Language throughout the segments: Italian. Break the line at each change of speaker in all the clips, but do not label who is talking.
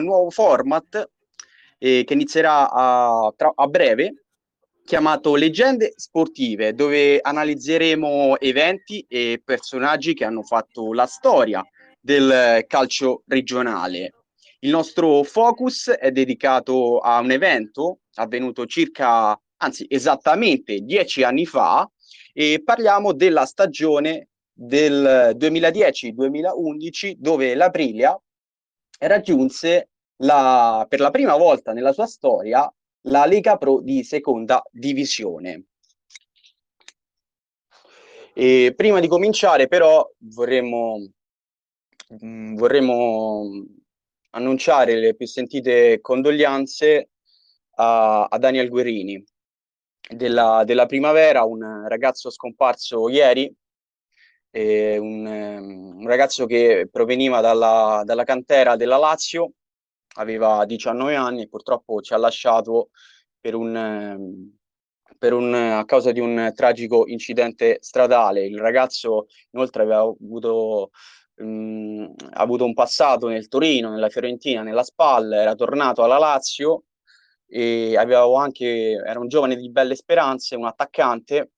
nuovo format eh, che inizierà a, tra, a breve, chiamato Leggende Sportive, dove analizzeremo eventi e personaggi che hanno fatto la storia del calcio regionale. Il nostro focus è dedicato a un evento avvenuto circa, anzi esattamente dieci anni fa, e parliamo della stagione del 2010-2011 dove l'Aprilia raggiunse la, per la prima volta nella sua storia la Lega Pro di seconda divisione. E prima di cominciare però vorremmo, mh, mm, vorremmo annunciare le più sentite condoglianze a, a Daniel Guerini della, della, primavera, un ragazzo scomparso ieri, eh, un, un, ragazzo che proveniva dalla, dalla cantera della Lazio, aveva 19 anni e purtroppo ci ha lasciato per un, per un, a causa di un tragico incidente stradale. Il ragazzo inoltre aveva avuto, um, avuto un passato nel Torino, nella Fiorentina, nella SPAL, era tornato alla Lazio e avevo anche, era un giovane di belle speranze, un attaccante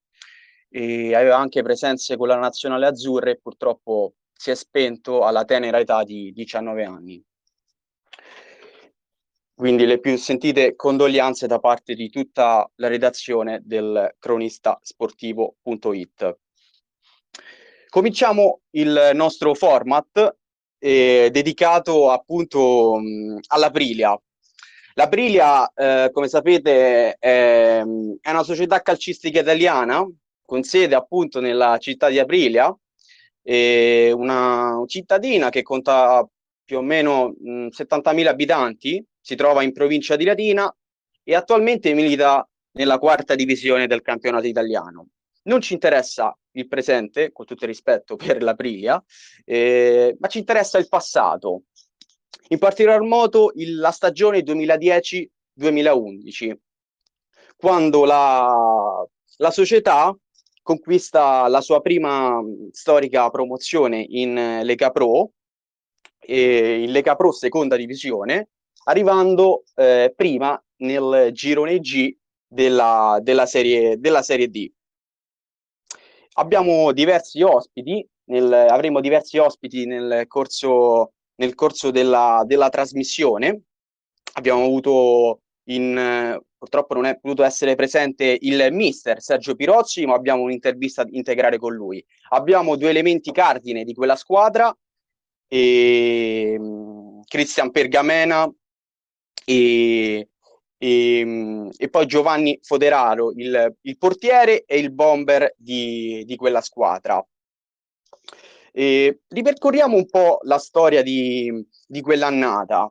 e aveva anche presenze con la nazionale azzurra e purtroppo si è spento alla tenera età di 19 anni. Quindi le più sentite condoglianze da parte di tutta la redazione del cronistasportivo.it. Cominciamo il nostro format eh, dedicato appunto mh, all'Aprilia. L'Aprilia, eh, come sapete, è, è una società calcistica italiana con sede appunto nella città di Aprilia, una cittadina che conta più o meno mh, 70.000 abitanti, si trova in provincia di Latina e attualmente milita nella quarta divisione del campionato italiano. Non ci interessa il presente, con tutto il rispetto per l'Aprilia, eh, ma ci interessa il passato, in particolar modo il, la stagione 2010-2011, quando la, la società conquista la sua prima storica promozione in Lega Pro, e in Lega Pro seconda divisione, arrivando eh, prima nel girone G della, della, serie, della serie D. Abbiamo diversi ospiti, nel, avremo diversi ospiti nel corso, nel corso della, della trasmissione. Abbiamo avuto in, purtroppo non è potuto essere presente il mister Sergio Pirozzi, ma abbiamo un'intervista integrale con lui. Abbiamo due elementi cardine di quella squadra, e, um, Cristian Pergamena e, e, e, poi Giovanni Foderaro, il, il, portiere e il bomber di, di quella squadra. E ripercorriamo un po' la storia di, di quell'annata.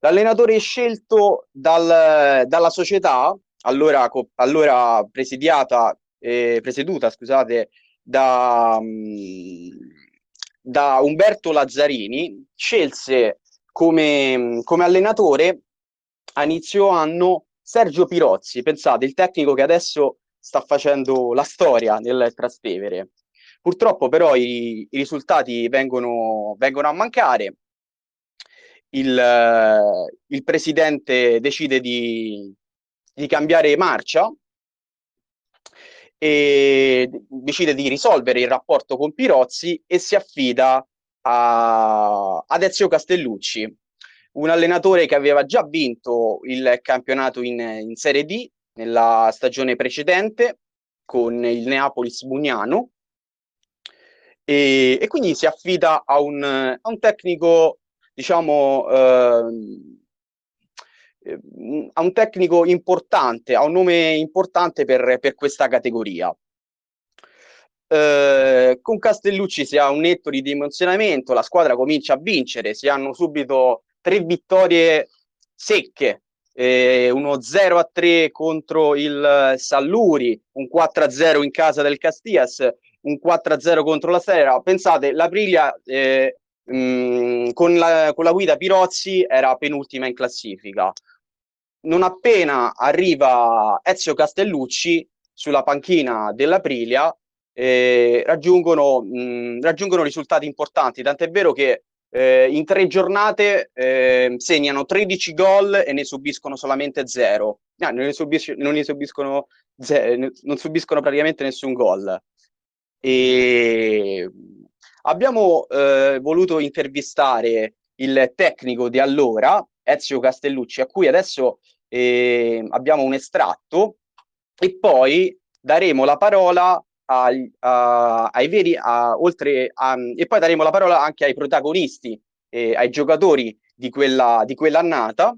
L'allenatore scelto dal, dalla società, allora, allora presidiata, eh, presieduta scusate, da, da Umberto Lazzarini, scelse come, come allenatore a inizio anno Sergio Pirozzi, pensate, il tecnico che adesso sta facendo la storia nel Trastevere. Purtroppo però i, i risultati vengono, vengono, a mancare, il, il presidente decide di, di cambiare marcia e decide di risolvere il rapporto con Pirozzi e si affida a, ad Ezio Castellucci, un allenatore che aveva già vinto il campionato in, in Serie D nella stagione precedente con il Neapolis Bugnano e, e quindi si affida a un, a un tecnico, diciamo, eh, a un tecnico importante, a un nome importante per, per questa categoria. Eh, con Castellucci si ha un netto ridimensionamento, la squadra comincia a vincere, si hanno subito tre vittorie secche, eh, uno 0 a 3 contro il Salluri, un 4 a 0 in casa del Castias, un 4 a 0 contro la Sera. Pensate, la Priglia eh, mh, con, la, con la guida Pirozzi era penultima in classifica. Non appena arriva Ezio Castellucci sulla panchina dell'Aprilia, eh, raggiungono, mh, raggiungono risultati importanti, tant'è vero che eh, in tre giornate eh, segnano 13 gol e ne subiscono solamente zero. No, non, ne subis- non, subiscono ze- non subiscono praticamente nessun gol. E abbiamo eh, voluto intervistare il tecnico di allora, Ezio Castellucci, a cui adesso eh, abbiamo un estratto e poi daremo la parola ai, a, ai veri, a, oltre a, e poi daremo la parola anche ai protagonisti, eh, ai giocatori di, quella, di quell'annata.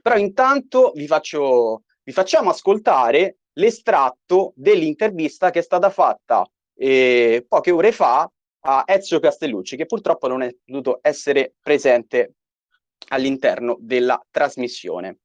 Però intanto vi, faccio, vi facciamo ascoltare l'estratto dell'intervista che è stata fatta eh, poche ore fa a Ezio Castellucci, che purtroppo non è potuto essere presente all'interno della trasmissione.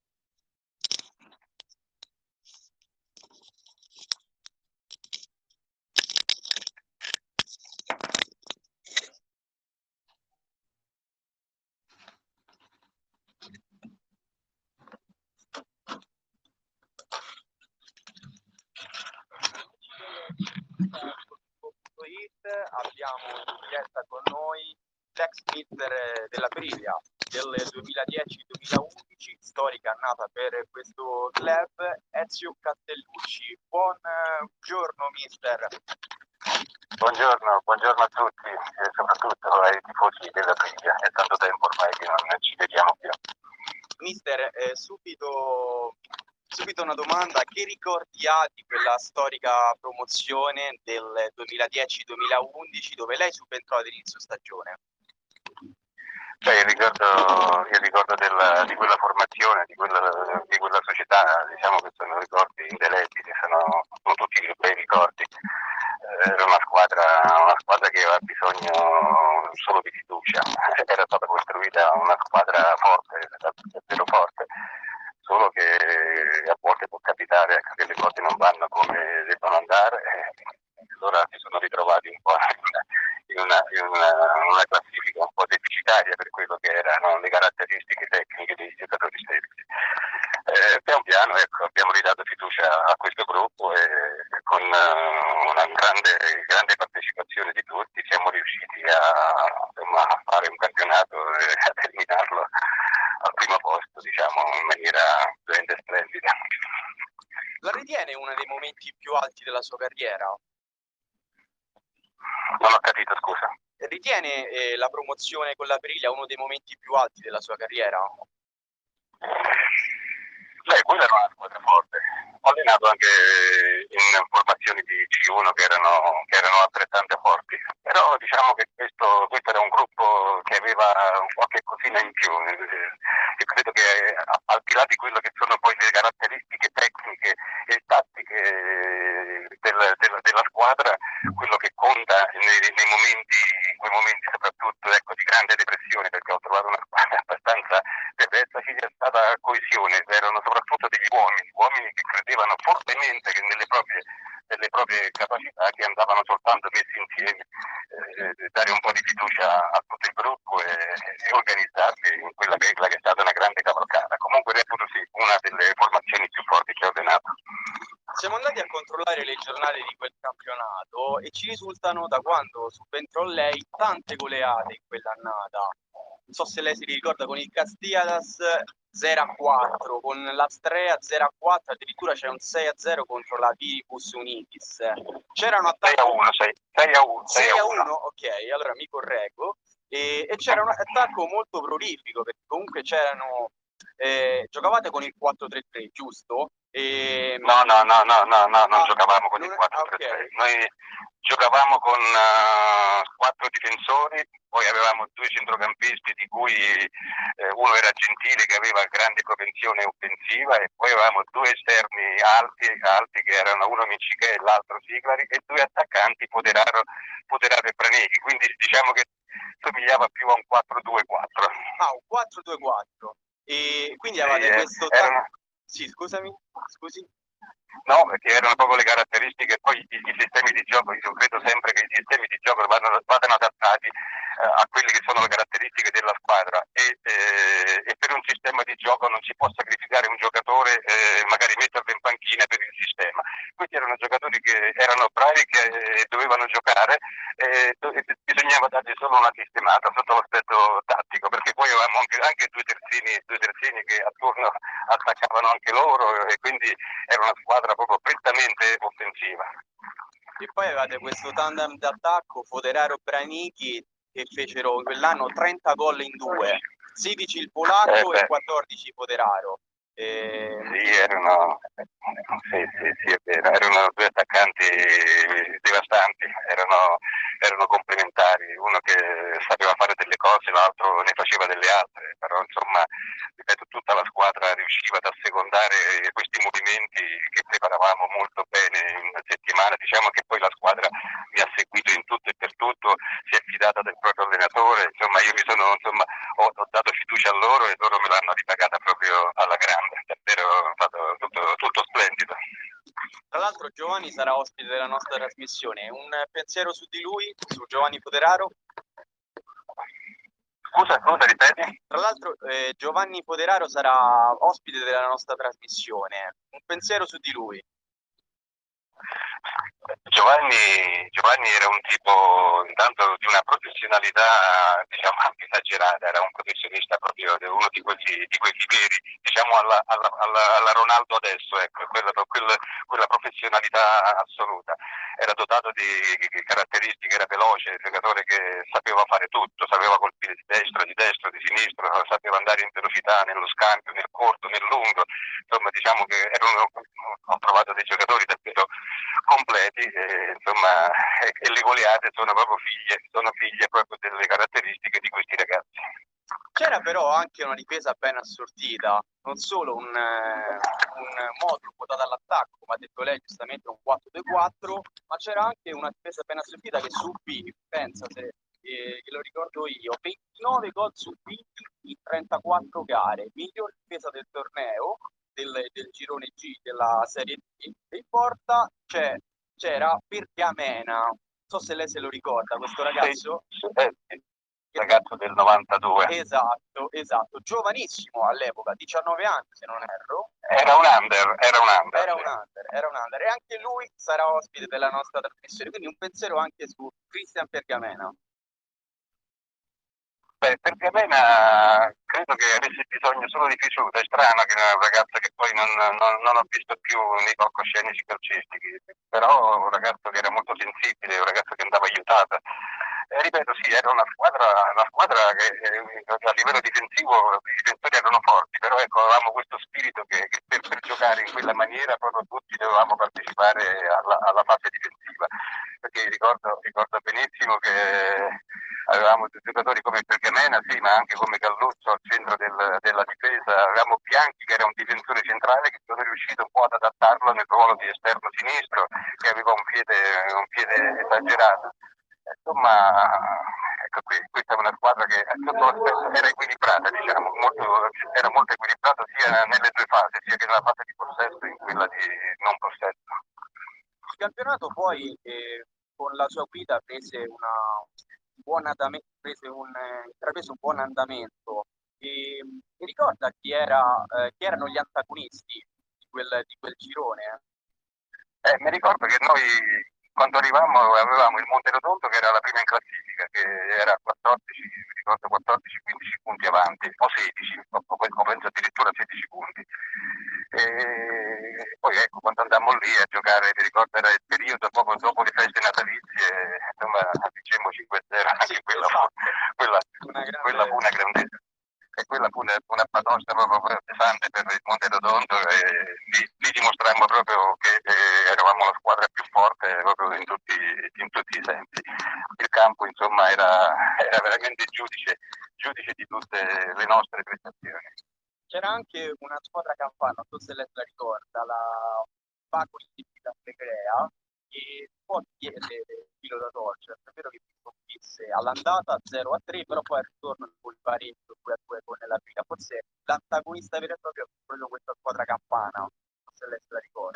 Abbiamo in diretta con noi l'ex mister della Priglia del 2010-2011, storica annata per questo club, Ezio Castellucci. Buongiorno mister.
Buongiorno, buongiorno a tutti e soprattutto ai tifosi della Priglia. È tanto tempo ormai che non ci vediamo più.
Mister, eh, subito subito una domanda, che ricordi ha di quella storica promozione del 2010-2011 dove lei subentrò ad inizio stagione?
Cioè, il ricordo, il ricordo della, di quella formazione, di quella, di quella, società, diciamo che sono ricordi indelebili, sono, sono tutti bei ricordi. Eh, era una squadra, una squadra che aveva bisogno solo di fiducia, era stata costruita una squadra forte, davvero forte solo che a volte può capitare che le cose non vanno come devono andare e allora si sono ritrovati un po' in una, in una, una classifica un po' deficitaria per quello che erano le caratteristiche tecniche dei giocatori stessi. Eh, pian piano ecco, abbiamo ridato fiducia a questo gruppo e con uh, una grande, grande, partecipazione di tutti siamo riusciti a, insomma, a fare un campionato e a terminarlo al primo posto, diciamo, in maniera veramente splendida.
La ritiene uno dei momenti più alti della sua carriera?
Non ho capito, scusa.
Ritiene eh, la promozione con la Periglia uno dei momenti più alti della sua carriera?
Beh, quella era una squadra forte. Ho allenato anche in formazioni di C1 che erano, che erano altrettanto forti, però diciamo che questo, questo, era un gruppo che aveva qualche cosina in più. Io credo che al di là di quello che sono poi le caratteristiche tecniche e tattiche del, del, della squadra, quello che conta nei, nei momenti, in quei momenti soprattutto ecco, di grande depressione, perché ho trovato una squadra abbastanza depressa, ci sia stata coesione, erano soprattutto degli uomini, uomini che credevano fortemente che nelle proprie, nelle proprie capacità che andavano soltanto messi insieme, eh, dare un po' di fiducia a tutto il gruppo e, e organizzarsi in quella che, che, è stata una grande cavalcata. Comunque reputo sì, una delle formazioni più forti che ho allenato.
Siamo andati a controllare le giornate di quel campionato e ci risultano da quando subentrò lei tante goleate in quell'annata. Non so se lei si ricorda con il Castiadas 0 a 4, con l'Astrea 0 a 4, addirittura c'è un 6 a 0 contro la Viribus Unitis.
C'era un attacco 6 a 1, 6, 6 a 1,
6 a 1, ok, allora mi correggo. E, e c'era un attacco molto prolifico perché comunque c'erano eh, giocavate con il 4-3-3, giusto?
E... No, no, no, no, no, no, non ah, giocavamo con il 4-3-3. Okay. Noi giocavamo con uh, quattro difensori, poi avevamo due centrocampisti di cui eh, uno era Gentile che aveva grande propensione offensiva e poi avevamo due esterni alti, alti che erano uno Miccichè e l'altro Siglari e due attaccanti Poderaro, Poderaro e Braneghi, quindi diciamo che somigliava più a un 4-2-4.
Ah, un 4-2-4. E quindi avete sì, questo...
Erano...
Sì, scusami, scusi.
No, perché erano proprio le caratteristiche, poi i, i, sistemi di gioco, io credo sempre che i sistemi di gioco vadano, adattati eh, a quelle che sono le caratteristiche della squadra e, eh, e, per un sistema di gioco non si può sacrificare un giocatore, eh, magari metterlo in panchina per il sistema. Questi erano giocatori che erano bravi, che eh, dovevano giocare, e bisognava dargli solo una sistemata sotto l'aspetto due terzini che attorno attaccavano anche loro e quindi era una squadra proprio prettamente offensiva.
E poi avevate questo tandem d'attacco, Branichi, che fecero quell'anno 30 gol in due, 16 il polacco eh, e 14 Foderaro.
E... Sì, erano, sì, sì, sì, è vero. erano due attaccanti devastanti, erano, erano, complementari, uno che sapeva fare delle cose, l'altro ne faceva delle altre, però insomma, ripeto, tutta la squadra riusciva ad assecondare questi movimenti che preparavamo molto bene in una settimana, diciamo che poi la squadra mi ha seguito in tutto e per tutto, si è fidata del proprio allenatore, insomma io mi sono, insomma, ho, ho dato fiducia a loro e loro me l'hanno ripagata proprio alla grande davvero fatto tutto, tutto splendido.
Tra l'altro Giovanni sarà ospite della nostra trasmissione, un pensiero su di lui, su Giovanni Poderaro?
Scusa, scusa, ripeti?
Tra l'altro eh, Giovanni Poderaro sarà ospite della nostra trasmissione, un pensiero su di lui.
Giovanni, Giovanni, era un tipo intanto di una professionalità diciamo anche esagerata, era un professionista proprio uno di quelli, di quelli veri, diciamo alla, alla, alla, Ronaldo adesso, ecco, quella, quella, quella, professionalità assoluta. Era dotato di, caratteristiche, era veloce, il giocatore che sapeva fare tutto, sapeva colpire di destra, di destra, di sinistra, sapeva andare in velocità, nello scambio, nel corto, nel lungo, insomma diciamo che erano, ho trovato dei giocatori davvero completi e, insomma, e le goleate sono proprio figlie, sono figlie proprio delle caratteristiche di questi ragazzi.
C'era però anche una difesa ben assortita, non solo un, eh, un modulo quotato all'attacco, come ha detto lei giustamente un 4-2-4, ma c'era anche una difesa ben assortita che subì, pensa se eh, lo ricordo io, 29 gol subiti in 34 gare, miglior difesa del torneo, del, del girone G della Serie D, in porta c'è c'era Pergamena, non so se lei se lo ricorda, questo ragazzo.
Sì, eh, sì. Ragazzo del 92.
Esatto, esatto, giovanissimo all'epoca, 19 anni se non erro.
Era un under, era un under.
Era un under, era un under. E anche lui sarà ospite della nostra trasmissione, quindi un pensiero anche su Cristian Pergamena.
Beh, Pergamena credo che avesse bisogno solo di fiducia, è strano che una ragazza che poi non, non, non ho visto più nei palcoscenici calcistici, però un ragazzo che era molto sensibile, un ragazzo che andava aiutato. E ripeto, sì, era una squadra, una squadra che eh, a livello difensivo i difensori erano forti, però ecco, avevamo questo spirito che, che per, per, giocare in quella maniera proprio tutti dovevamo partecipare alla, alla fase difensiva. Perché ricordo, ricordo benissimo che avevamo giocatori come Pergamena, sì, ma anche come Galluzzo al centro del, della difesa, avevamo Bianchi che era un difensore centrale che sono riuscito un po' ad adattarlo nel ruolo di esterno sinistro, che aveva un piede, un piede esagerato. Insomma, ecco qui, questa è una squadra che l'aspetto era equilibrata, diciamo, molto, era molto equilibrata sia nelle due fasi, sia che nella fase di possesso che in quella di non possesso.
Il campionato poi eh, con la sua guida prese una, buon andamento, un, intrapreso un buon andamento. E, e ricorda chi, era, eh, chi, erano gli antagonisti di quel, di quel girone?
Eh, mi ricordo che noi quando arrivavamo avevamo il Monte Rotondo che era la prima in classifica, che era 14, mi ricordo 14-15 punti avanti, o 16, o, penso addirittura 16 punti. E poi ecco, quando andammo lì a giocare, mi ricordo era il periodo poco dopo le feste natalizie, insomma, vincemmo 5-0, anche quella, quella, quella fu una grandezza e quella fu una, una batosta proprio pesante per il Monte Rotondo e lì, lì dimostrammo proprio che eh, eravamo la squadra più forte proprio in tutti, in tutti i sensi. Il campo insomma era, era veramente giudice, giudice di tutte le nostre prestazioni.
C'era anche una squadra campana, non so se lei la ricorda, la Paco di Flegrea, che può chiedere il filo da torcere, è vero che sconfisse all'andata 0 a 3, però poi al ritorno con il pareggio 2 a 2 con la Liga, forse l'antagonista vero e proprio è proprio questa squadra campana.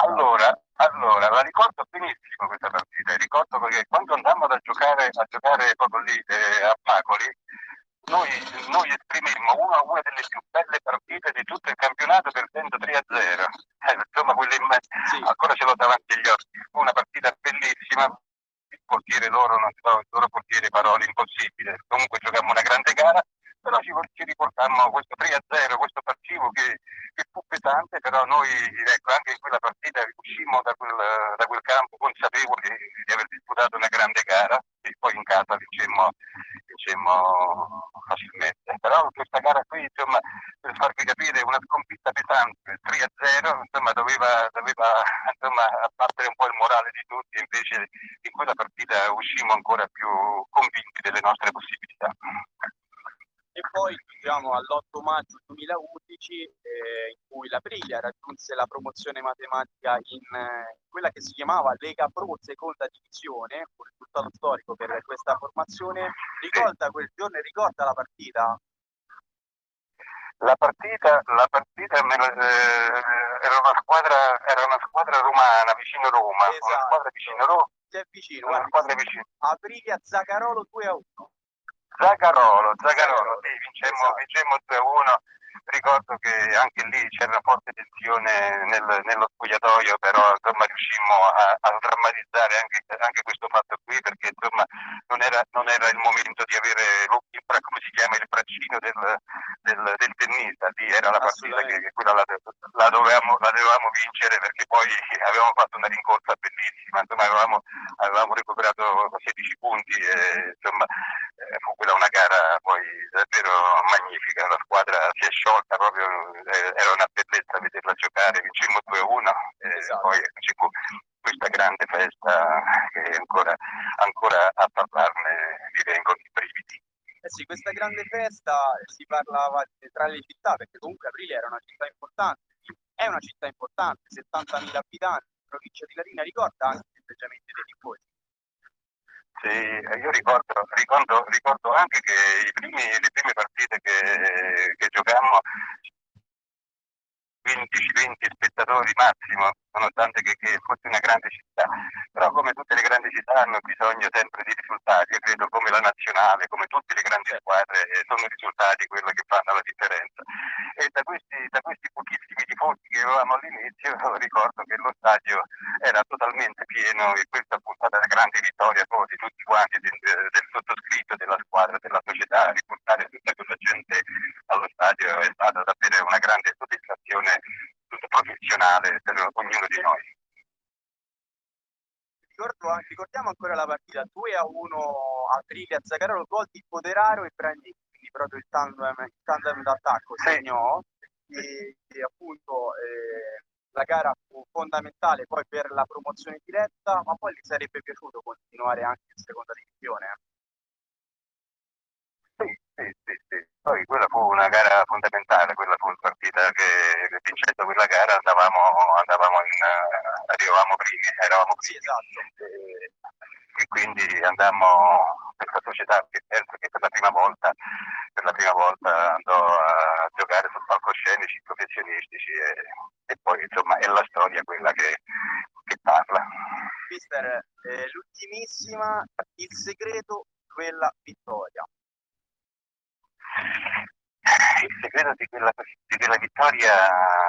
Allora, allora, la ricordo benissimo questa partita, ricordo perché quando andammo a giocare, a giocare proprio lì eh, a Pacoli, noi, noi esprimemmo una, una, delle più belle partite di tutto il campionato perdendo 3 a 0. Eh, insomma, in, sì. ancora ce l'ho davanti agli occhi. Fu una partita bellissima. Il portiere loro, non so, il loro portiere parole impossibile. Comunque giocammo una grande gara, però ci, ci, portammo questo 3-0, questo partivo che, che, fu pesante, però noi ecco, anche in quella partita uscimmo da quel, da quel campo consapevoli di aver disputato una grande gara e poi in casa vincemmo, vincemmo facilmente. Però questa gara qui, insomma, per farvi capire, una sconfitta pesante, 3-0, insomma, doveva, doveva insomma, abbattere un po' il morale di tutti, invece in quella partita uscimmo ancora più convinti delle nostre possibilità
e poi giungiamo all'8 maggio 2011 eh, in cui la Priglia raggiunse la promozione matematica in eh, quella che si chiamava Lega Pro seconda divisione, un risultato storico per questa formazione. Ricorda quel giorno e ricorda la partita?
La partita, la partita eh, era, una squadra, era una squadra romana vicino Roma, esatto. una squadra vicino Roma.
C'è vicino, squadra vicino. Aprilia Zaccarolo 2 a 1.
Zagarolo, Zagarolo, sì, vincemmo, vincemmo 2-1. Ricordo che anche lì c'era forte tensione nel, nello spogliatoio, però insomma riuscimmo a, a drammatizzare anche, anche, questo fatto qui perché insomma non era, non era il momento di avere il, come si chiama, il braccino del, del, del tennista, lì era la partita che, che quella la, la, dovevamo, la, dovevamo, vincere perché poi avevamo fatto una rincorsa bellissima, insomma avevamo, avevamo recuperato 16 punti e insomma eh, fu quella una gara poi davvero magnifica, la squadra si è sciolta proprio, eh, era una bellezza vederla giocare, vincimmo 2-1 e esatto. poi questa grande festa che ancora, ancora a parlarne mi vengono i brividi.
Eh sì, questa grande festa si parlava tra le città, perché comunque Aprilia era una città importante, è una città importante, 70.000 abitanti, provincia di Latina, ricorda anche atteggiamenti dei tifosi.
Sì, io ricordo, ricordo, ricordo anche che primi, le prime partite che, che giocammo 15-20 spettatori massimo, nonostante che, che, fosse una grande città. Però come tutte le grandi città hanno bisogno sempre di risultati, io credo come la nazionale, come tutte le grandi squadre, eh, sono i risultati quello che fanno la differenza. E da questi, da questi pochissimi tifosi che avevamo all'inizio ricordo che lo stadio era totalmente pieno e questa fu stata una grande vittoria poi di tutti quanti, del, del sottoscritto, della squadra, della società, riportare tutta quella gente allo stadio è stata davvero una grande soddisfazione professionale per ognuno di noi.
Ricordo, ricordiamo ancora la partita 2 a 1 a Triglia Zaccarolo, gol di Poderaro e Bragni, quindi proprio il tandem, il tandem d'attacco segnò e, e appunto eh, la gara fu fondamentale poi per la promozione diretta, ma poi gli sarebbe piaciuto continuare anche in seconda divisione.
Sì, sì, sì. Poi quella fu una gara fondamentale, quella fu una partita che, vincendo quella gara andavamo, andavamo in, arrivavamo primi, eravamo primi. Esatto. E, e quindi andammo la società che penso che per la prima volta, per la prima volta andò a giocare sul palcoscenici professionistici e, e, poi insomma è la storia quella che, che parla.
Mister, eh, l'ultimissima, il segreto quella vittoria.
Il segreto di quella, di quella, vittoria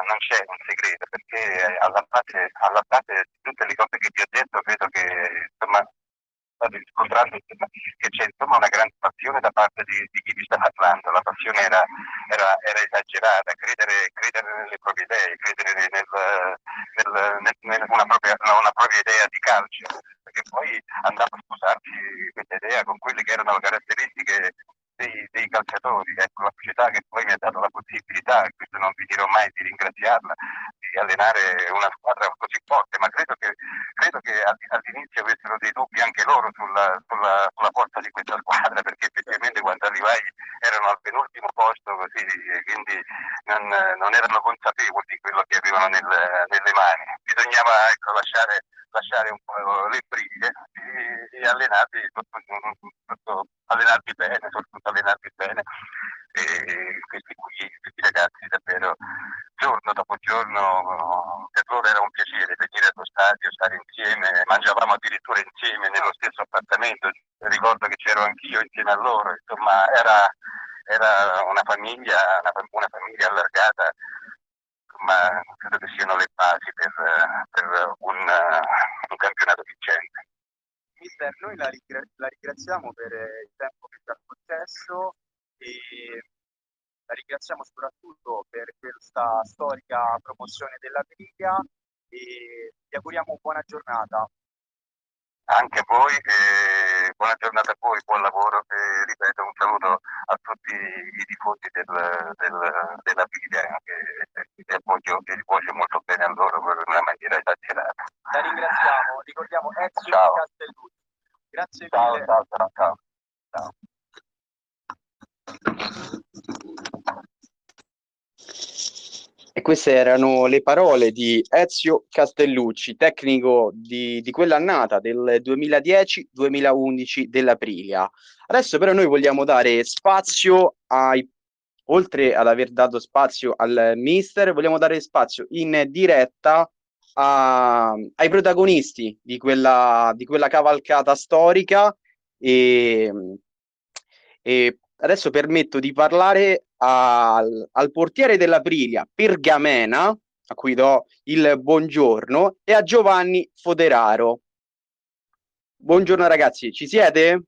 non c'è un segreto, perché alla base, alla base di tutte le cose che ti ho detto credo che insomma, state riscontrando che c'è insomma, una grande passione da parte di, di chi vi sta parlando, la passione era, era, era esagerata, credere, credere, nelle proprie idee, credere nel, nel, nel, nel una, propria, una, propria, idea di calcio, perché poi andava a sposarsi questa idea con quelle che erano le caratteristiche dei, dei, calciatori, ecco, la società che poi mi ha dato la possibilità, questo non vi dirò mai di ringraziarla, di allenare una squadra così forte, ma credo che, credo che all'inizio avessero dei dubbi anche loro sulla, sulla, sulla forza di questa squadra, perché effettivamente quando arrivai erano al penultimo posto, così, quindi non, non erano consapevoli di quello che avevano nel, nelle mani. Bisognava ecco, lasciare, lasciare un po' le briglie e, e allenarsi allenarvi bene, soprattutto allenarvi bene. E questi, questi ragazzi davvero giorno dopo giorno per loro era un piacere venire allo stadio, stare insieme, mangiavamo addirittura insieme nello stesso appartamento, ricordo che c'ero anch'io insieme a loro, insomma era, era una famiglia, una, una famiglia allargata ma credo che siano le basi per, per un, un campionato vincente.
Mister, noi la, la ringraziamo per il tempo che ci ha concesso e la
ringraziamo soprattutto per questa storica promozione della Triglia e vi auguriamo buona giornata.
Anche a voi, eh, buona giornata a voi, buon lavoro e ripeto un saluto a tutti i tifosi del, del, della Piglia che, e rivolge molto bene a loro in una maniera esagerata.
La ringraziamo, ricordiamo Ezio Castellucci. Grazie
ciao,
mille.
Ciao, ciao, ciao. ciao.
E queste erano le parole di Ezio Castellucci, tecnico di, di quell'annata del 2010-2011 dell'Aprilia. Adesso però noi vogliamo dare spazio ai, oltre ad aver dato spazio al mister, vogliamo dare spazio in diretta a, ai protagonisti di quella, di quella cavalcata storica e, e adesso permetto di parlare al, al portiere dell'Aprilia, Pergamena, a cui do il buongiorno, e a Giovanni Foderaro. Buongiorno ragazzi, ci siete?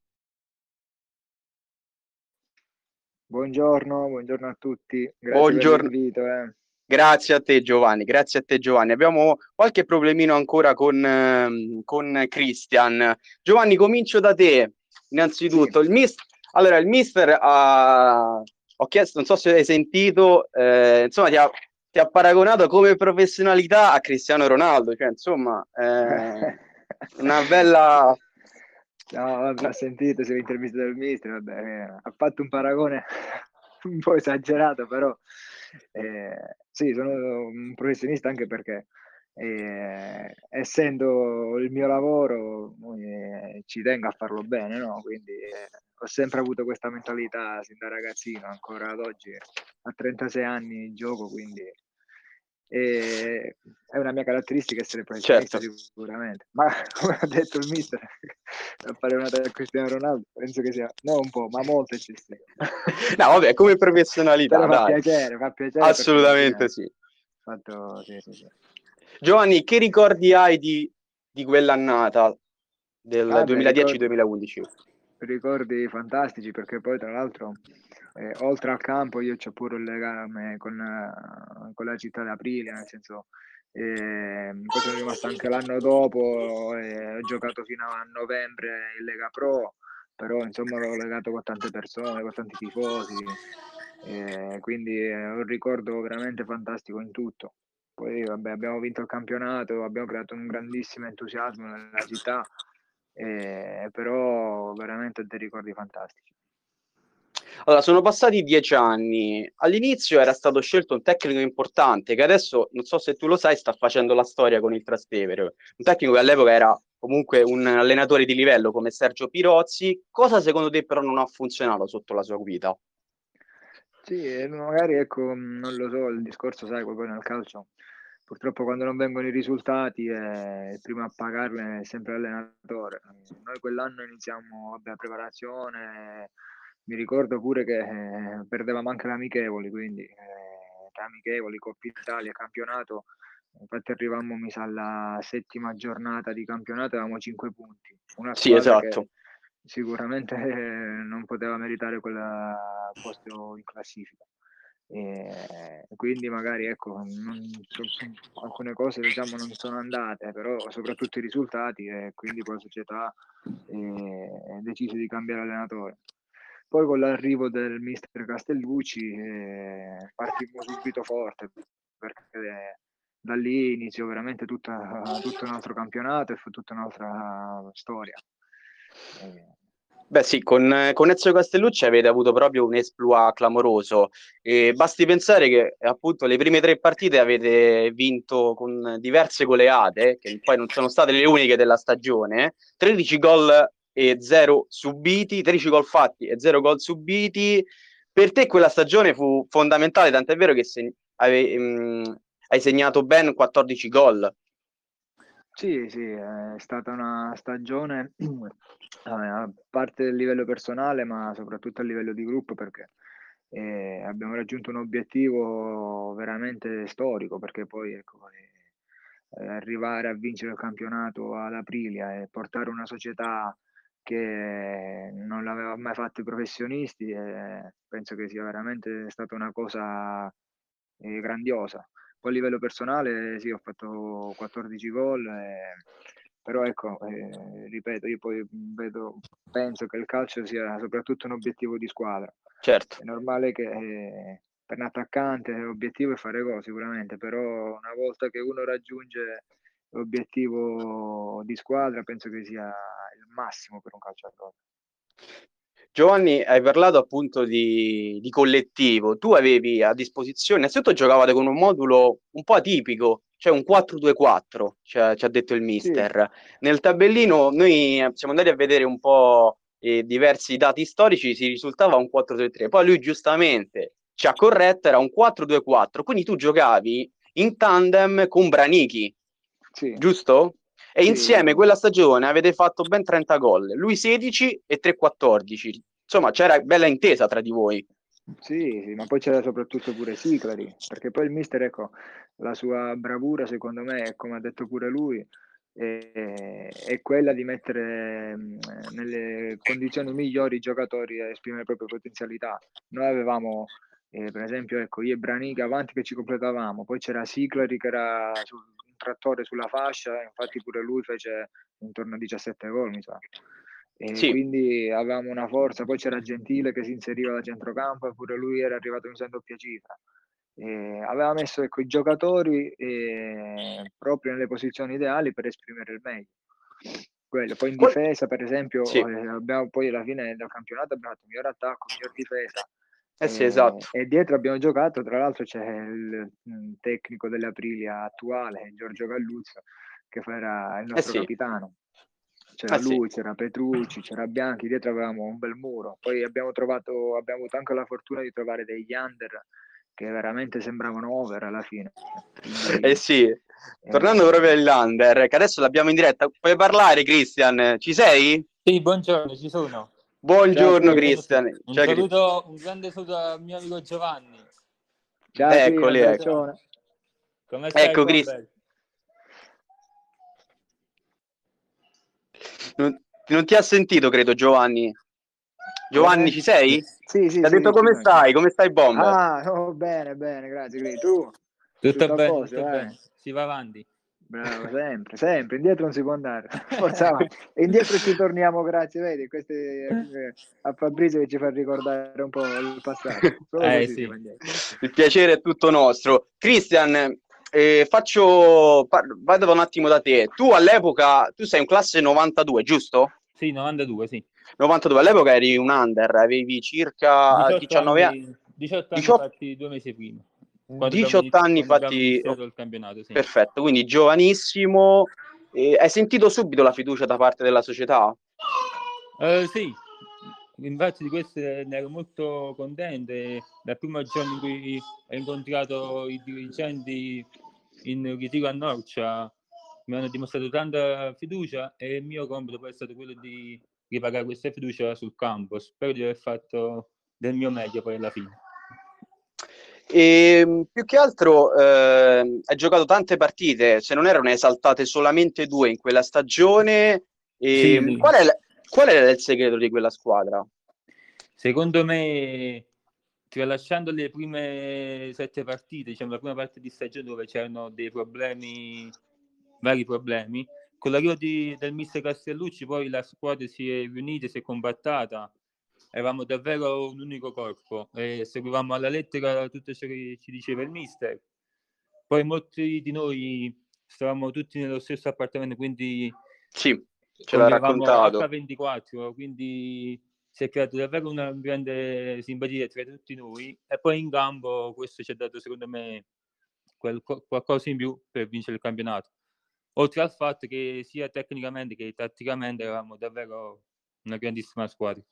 Buongiorno, buongiorno a tutti.
Grazie buongiorno.
eh.
Grazie a te Giovanni, grazie a te Giovanni. Abbiamo qualche problemino ancora con, ehm, con Christian. Giovanni, comincio da te. Innanzitutto, sì. il mister, allora, il mister ha, ho chiesto, non so se hai sentito, eh, insomma, ti ha, ti ha, paragonato come professionalità a Cristiano Ronaldo, cioè, insomma, eh, una bella...
No, vabbè, ho sentito sull'intervista del mister, vabbè, eh, ha fatto un paragone un po' esagerato, però eh, sì, sono un professionista anche perché eh, essendo il mio lavoro eh, ci tengo a farlo bene, no? Quindi eh, ho sempre avuto questa mentalità sin da ragazzino, ancora ad oggi a 36 anni gioco, quindi e è una mia caratteristica essere professionista certo. sicuramente ma come ha detto il mister a fare una da Cristiano Ronaldo penso che sia no un po' ma molto eccessivo
no vabbè come professionalità
fa piacere fa piacere
assolutamente sì.
Fatto, sì, sì, sì.
Giovanni che ricordi hai di, di quell'annata del ah, 2010-2011
ricordi fantastici perché poi tra l'altro eh, oltre al campo io ho pure il legame con, uh, con la città d'Aprilia, nel senso eh, poi sono rimasto anche l'anno dopo e ho giocato fino a novembre in Lega Pro, però insomma l'ho legato con tante persone, con tanti tifosi, eh, quindi è un ricordo veramente fantastico in tutto. Poi vabbè, abbiamo vinto il campionato, abbiamo creato un grandissimo entusiasmo nella città eh, però veramente dei ricordi fantastici.
Allora, sono passati dieci anni. All'inizio era stato scelto un tecnico importante che adesso, non so se tu lo sai, sta facendo la storia con il Trastevere. Un tecnico che all'epoca era comunque un allenatore di livello come Sergio Pirozzi. Cosa secondo te però non ha funzionato sotto la sua guida?
Sì, magari ecco, non lo so, il discorso, sai, poi nel calcio purtroppo quando non vengono i risultati eh, il primo a pagarle è sempre l'allenatore. Noi quell'anno iniziamo vabbè, la preparazione, mi ricordo pure che eh, perdevamo anche le amichevoli, quindi eh, tra amichevoli, Coppa Italia, campionato, infatti arrivavamo mi sa alla settima giornata di campionato avevamo 5 punti.
Una sì, esatto.
Sicuramente non poteva meritare quel posto in classifica. E quindi magari ecco, non, alcune cose diciamo non sono andate, però soprattutto i risultati e quindi poi la società ha deciso di cambiare allenatore. Poi con l'arrivo del mister Castellucci eh, partimmo subito forte perché da lì iniziò veramente tutta, tutto un altro campionato e fu tutta un'altra storia.
Eh, Beh sì, con, con Ezio Castellucci avete avuto proprio un esploit clamoroso e basti pensare che appunto le prime tre partite avete vinto con diverse goleate, che poi non sono state le uniche della stagione, 13 gol e 0 subiti, 13 gol fatti e 0 gol subiti. Per te quella stagione fu fondamentale, tant'è vero che se, ave, mh, hai segnato ben 14 gol.
Sì, sì, è stata una stagione a parte del livello personale, ma soprattutto a livello di gruppo perché eh, abbiamo raggiunto un obiettivo veramente storico perché poi ecco, eh, arrivare a vincere il campionato ad Aprilia e portare una società che non l'aveva mai fatto i professionisti e penso che sia veramente stata una cosa eh, grandiosa. Poi a livello personale sì, ho fatto 14 gol, eh, però ecco, eh, ripeto, io poi vedo, penso che il calcio sia soprattutto un obiettivo di squadra.
Certo.
È normale che eh, per un attaccante l'obiettivo è fare gol sicuramente, però una volta che uno raggiunge l'obiettivo di squadra penso che sia il massimo per un calciatore.
Giovanni, hai parlato appunto di, di, collettivo. Tu avevi a disposizione, innanzitutto giocavate con un modulo un po' atipico, cioè un 4-2-4, cioè, ci ha detto il mister. Sì. Nel tabellino noi siamo andati a vedere un po' eh, diversi dati storici, si risultava un 4-3-3. Poi lui giustamente ci ha corretto, era un 4-2-4, quindi tu giocavi in tandem con Branichi, sì. giusto? E sì. insieme quella stagione avete fatto ben 30 gol, lui 16 e 3 14. Insomma, c'era bella intesa tra di voi.
Sì, sì, ma poi c'era soprattutto pure Siclari, perché poi il mister, ecco, la sua bravura secondo me, come ha detto pure lui, è, è quella di mettere mm, nelle condizioni migliori i giocatori a esprimere le proprie potenzialità. Noi avevamo eh, per esempio ecco io e Branica avanti che ci completavamo poi c'era Siclari che era sul, trattore sulla fascia, infatti pure lui fece intorno a 17 gol, mi sa. E sì. quindi avevamo una forza, poi c'era Gentile che si inseriva da centrocampo e pure lui era arrivato in doppia cifra. E aveva messo ecco, i giocatori eh, proprio nelle posizioni ideali per esprimere il meglio. Quello. Poi in difesa, per esempio, sì. eh, abbiamo poi alla fine del campionato abbiamo fatto miglior attacco, miglior difesa
eh sì, esatto.
E dietro abbiamo giocato, tra l'altro c'è il mm, tecnico dell'Aprilia attuale, Giorgio Galluzzo, che era il eh nostro eh sì. capitano. C'era eh lui, sì. c'era Petrucci, c'era Bianchi, dietro avevamo un bel muro. Poi abbiamo trovato, abbiamo avuto anche la fortuna di trovare degli under che veramente sembravano over alla fine.
Quindi, eh sì, eh, tornando proprio all'under, che adesso l'abbiamo in diretta, puoi parlare Cristian? Ci sei?
Sì, buongiorno, ci sono.
Buongiorno Cristian.
Un, Ciao, saluto, un grande saluto al mio amico Giovanni.
Ciao, Eccoli, ecco. Come stai, ecco Cristian. Non, non, ti ha sentito, credo, Giovanni. Giovanni, ci sei?
Sì, sì.
Ti ha
sì,
detto
sì,
come sì, stai? Come stai, Bomber?
Ah, oh, bene, bene, grazie. Tu?
Tutto, tutto bene, posto, tutto bene. Si va avanti.
Bravo, sempre, sempre, indietro non si può andare, forza E indietro ci torniamo, grazie, vedi, queste, eh, a Fabrizio che ci fa ricordare un po' il passato.
Eh, sì. Il piacere è tutto nostro. Cristian, eh, faccio, vado un attimo da te. Tu all'epoca, tu sei un classe 92, giusto?
Sì, 92, sì.
92, all'epoca eri un under, avevi circa 19
anni. 18 anni, 18 anni due mesi prima.
18 anni fatti il campionato, sì. perfetto, quindi giovanissimo. Eh, hai sentito subito la fiducia da parte della società?
Uh, sì, infatti di questo ne ero molto contento. Dal primo giorno in cui ho incontrato i dirigenti in ritiro a Norcia mi hanno dimostrato tanta fiducia e il mio compito poi è stato quello di ripagare questa fiducia sul campo. Spero di aver fatto del mio meglio poi alla fine.
E ehm, più che altro eh, hai giocato tante partite, se non erano esaltate solamente due in quella stagione. E ehm, sì. qual, è, qual era il segreto di quella squadra?
Secondo me, tralasciando le prime sette partite, diciamo la prima parte di stagione dove c'erano dei problemi, vari problemi, con l'arrivo di, del mister Castellucci poi la squadra si è riunita, si è compattata eravamo davvero un unico corpo e seguivamo alla lettera tutto ciò che ci diceva il mister. Poi molti di noi stavamo tutti nello stesso appartamento, quindi
sì, ce l'ha raccontato.
H24, quindi si è creata davvero una grande simpatia tra tutti noi e poi in campo questo ci ha dato secondo me quel, qualcosa in più per vincere il campionato. Oltre al fatto che sia tecnicamente che tatticamente eravamo davvero una grandissima squadra.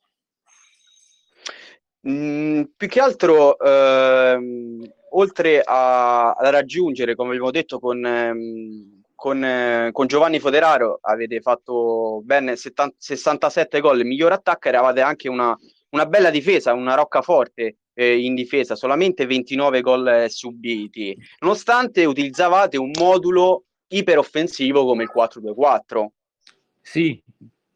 Mm, più che altro, ehm, oltre a, a, raggiungere, come abbiamo detto, con, ehm, con, eh, con, Giovanni Foderaro avete fatto ben 70, 67 gol, miglior attacco, eravate anche una, una bella difesa, una roccaforte eh, in difesa, solamente 29 gol subiti, nonostante utilizzavate un modulo iperoffensivo come il 4-2-4.
Sì,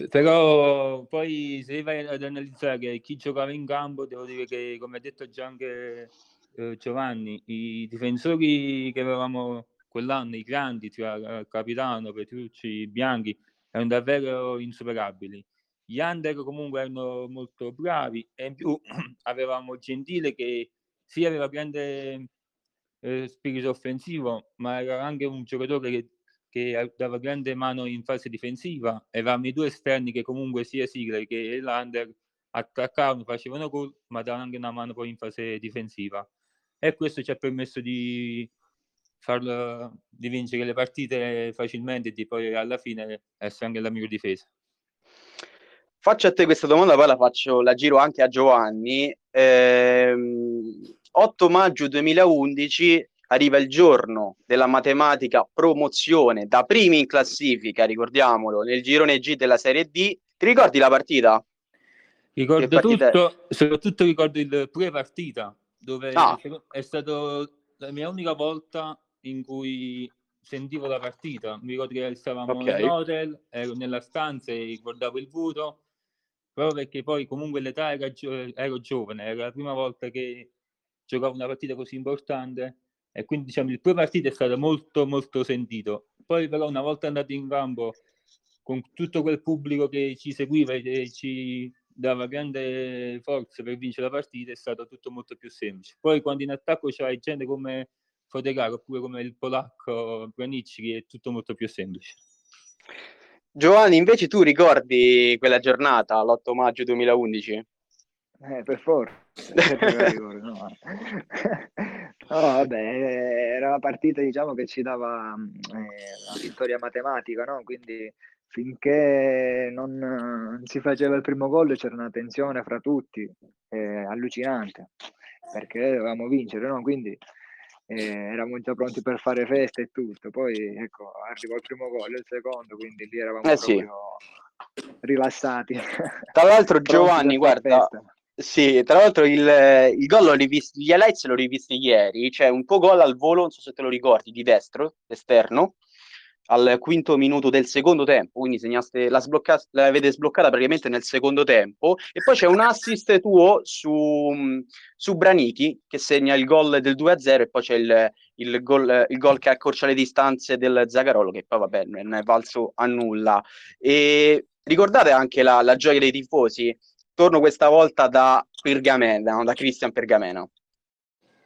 Però poi se vai ad analizzare chi giocava in campo, devo dire che, come ha detto già anche eh, Giovanni, i difensori che avevamo quell'anno, i grandi, tra Capitano, Petrucci, Bianchi, erano davvero insuperabili. Gli under comunque erano molto bravi e in più avevamo Gentile che sì aveva grande eh, spirito offensivo, ma era anche un giocatore che che dava grande mano in fase difensiva, avevamo i due esterni che comunque sia Sigler che Lander attaccavano, facevano gol, ma davano anche una mano poi in fase difensiva. E questo ci ha permesso di, farlo, di vincere le partite facilmente e di poi alla fine essere anche la migliore difesa.
Faccio a te questa domanda, poi la faccio, la giro anche a Giovanni. Ehm, 8 maggio 2011 arriva il giorno della matematica promozione da primi in classifica, ricordiamolo, nel girone G della Serie D. Ti ricordi la partita?
Ricordo tutto, soprattutto ricordo il pre-partita, dove ah. è stata la mia unica volta in cui sentivo la partita. Mi ricordo che stavamo okay. in hotel, ero nella stanza e guardavo il voto, proprio perché poi comunque l'età era gio- ero giovane, era la prima volta che giocavo una partita così importante e quindi diciamo il primo partito è stato molto molto sentito poi però una volta andati in campo con tutto quel pubblico che ci seguiva e ci dava grande forza per vincere la partita è stato tutto molto più semplice poi quando in attacco c'hai gente come Fodegaro oppure come il polacco Branicci che è tutto molto più semplice
Giovanni invece tu ricordi quella giornata l'8 maggio 2011?
Eh, per forza. no. no, vabbè, era la partita diciamo, che ci dava eh, la vittoria matematica, no? quindi finché non, non, si faceva il primo gol c'era una tensione fra tutti, eh, allucinante, perché dovevamo vincere, no? quindi eh, eravamo già pronti per fare festa e tutto. Poi ecco, arrivò il primo gol, il secondo, quindi lì eravamo
eh,
proprio sì. rilassati.
Tra l'altro Giovanni, guarda, festa. Sì, tra l'altro il, il gol l'ho rivisto, gli highlights l'ho rivisti ieri, c'è un tuo gol al volo, non so se te lo ricordi, di destro, esterno, al quinto minuto del secondo tempo, quindi segnaste, la, sblocca, l'avete sbloccata praticamente nel secondo tempo, e poi c'è un assist tuo su, su Branichi che segna il gol del 2-0 e poi c'è il, il, gol, il gol che accorcia le distanze del Zagarolo, che poi vabbè non è valso a nulla. E ricordate anche la, la gioia dei tifosi? Torno questa volta da Pergamena, da Cristian Pergamena.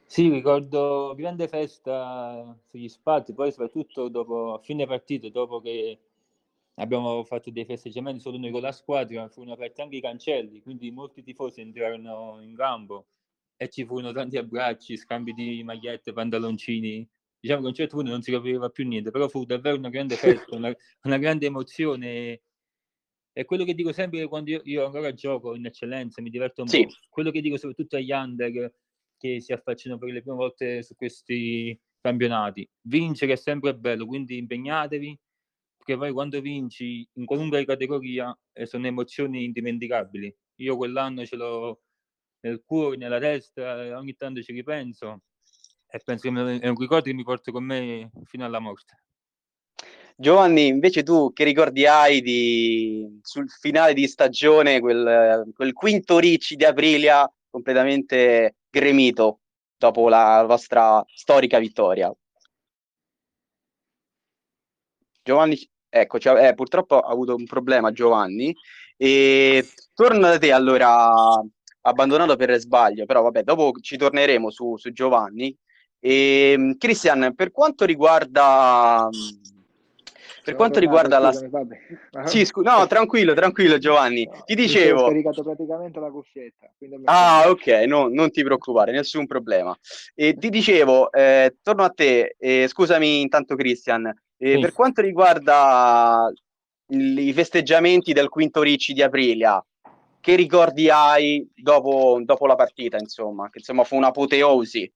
Sì, ricordo grande festa sugli spalti, poi soprattutto dopo a fine partita, dopo che abbiamo fatto dei festeggiamenti solo noi con la squadra, furono aperti anche i cancelli, quindi molti tifosi entrarono in campo e ci furono tanti abbracci, scambi di magliette, pantaloncini. Diciamo che a un certo punto non si capiva più niente, però fu davvero una grande festa, una, una grande emozione è quello che dico sempre quando io, io, ancora gioco in eccellenza, mi diverto un sì. po'. Quello che dico soprattutto agli under che si affacciano per le prime volte su questi campionati. Vincere è sempre bello, quindi impegnatevi, perché poi quando vinci in qualunque categoria eh, sono emozioni indimenticabili. Io quell'anno ce l'ho nel cuore, nella testa, ogni tanto ci ripenso e penso che è un ricordo che mi porto con me fino alla morte.
Giovanni, invece tu che ricordi hai di, sul finale di stagione, quel, quel quinto Ricci di Aprilia completamente gremito dopo la vostra storica vittoria? Giovanni, ecco, cioè, eh, purtroppo ha avuto un problema Giovanni. E torno da te allora, abbandonato per sbaglio, però vabbè, dopo ci torneremo su, su Giovanni. E, Cristian, per quanto riguarda per quanto riguarda la... Sì, scu... no, tranquillo, tranquillo Giovanni. Ti dicevo... Ho
scaricato praticamente la cuffietta.
Ah, ok, no, non ti preoccupare, nessun problema. E ti dicevo, eh, torno a te, eh, scusami intanto Cristian, eh, sì. per quanto riguarda il, i festeggiamenti del quinto Ricci di Aprilia, che ricordi hai dopo, dopo la partita, insomma? Che insomma fu un'apoteosi.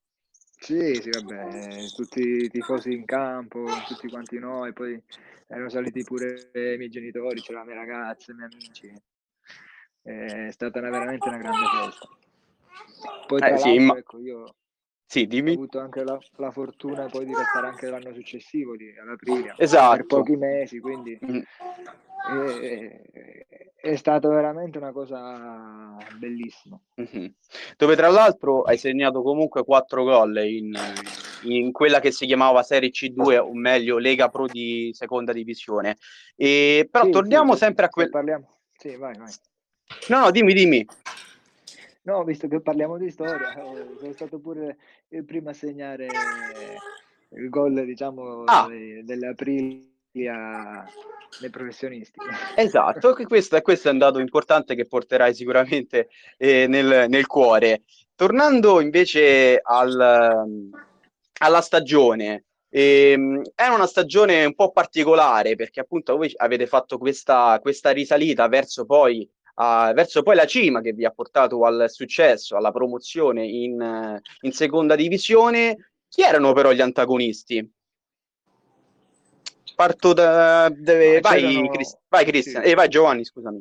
Sì, sì, vabbè, tutti i tifosi in campo, tutti quanti noi, poi erano saliti pure i miei genitori, c'erano le mie ragazze, i miei amici. È stata una, veramente una grande festa. Poi tra eh, sì, ma... ecco, io
sì, dimmi.
ho avuto anche la, la, fortuna poi di restare anche l'anno successivo di, all'aprile,
esatto.
per pochi mesi, quindi mm. è, è stato veramente una cosa bellissima.
Mm-hmm. Dove tra l'altro hai segnato comunque quattro gol in, in, quella che si chiamava Serie C2, o meglio Lega Pro di seconda divisione. E, però
sì,
torniamo
sì,
sempre a quel...
Parliamo... Sì, vai, vai.
No, no, dimmi, dimmi.
No, visto che parliamo di storia, eh, sono stato pure il primo a segnare il gol, diciamo,
ah.
dell'Aprilia dei professionisti.
Esatto, questo, questo, è un dato importante che porterai sicuramente eh, nel, nel, cuore. Tornando invece al, alla stagione, ehm, è una stagione un po' particolare perché appunto voi avete fatto questa, questa risalita verso poi Uh, verso poi la cima che vi ha portato al successo, alla promozione in, in seconda divisione. Chi erano però gli antagonisti? Parto da... Deve... Vai, Chris... vai Cristian, sì. eh, vai Giovanni, scusami.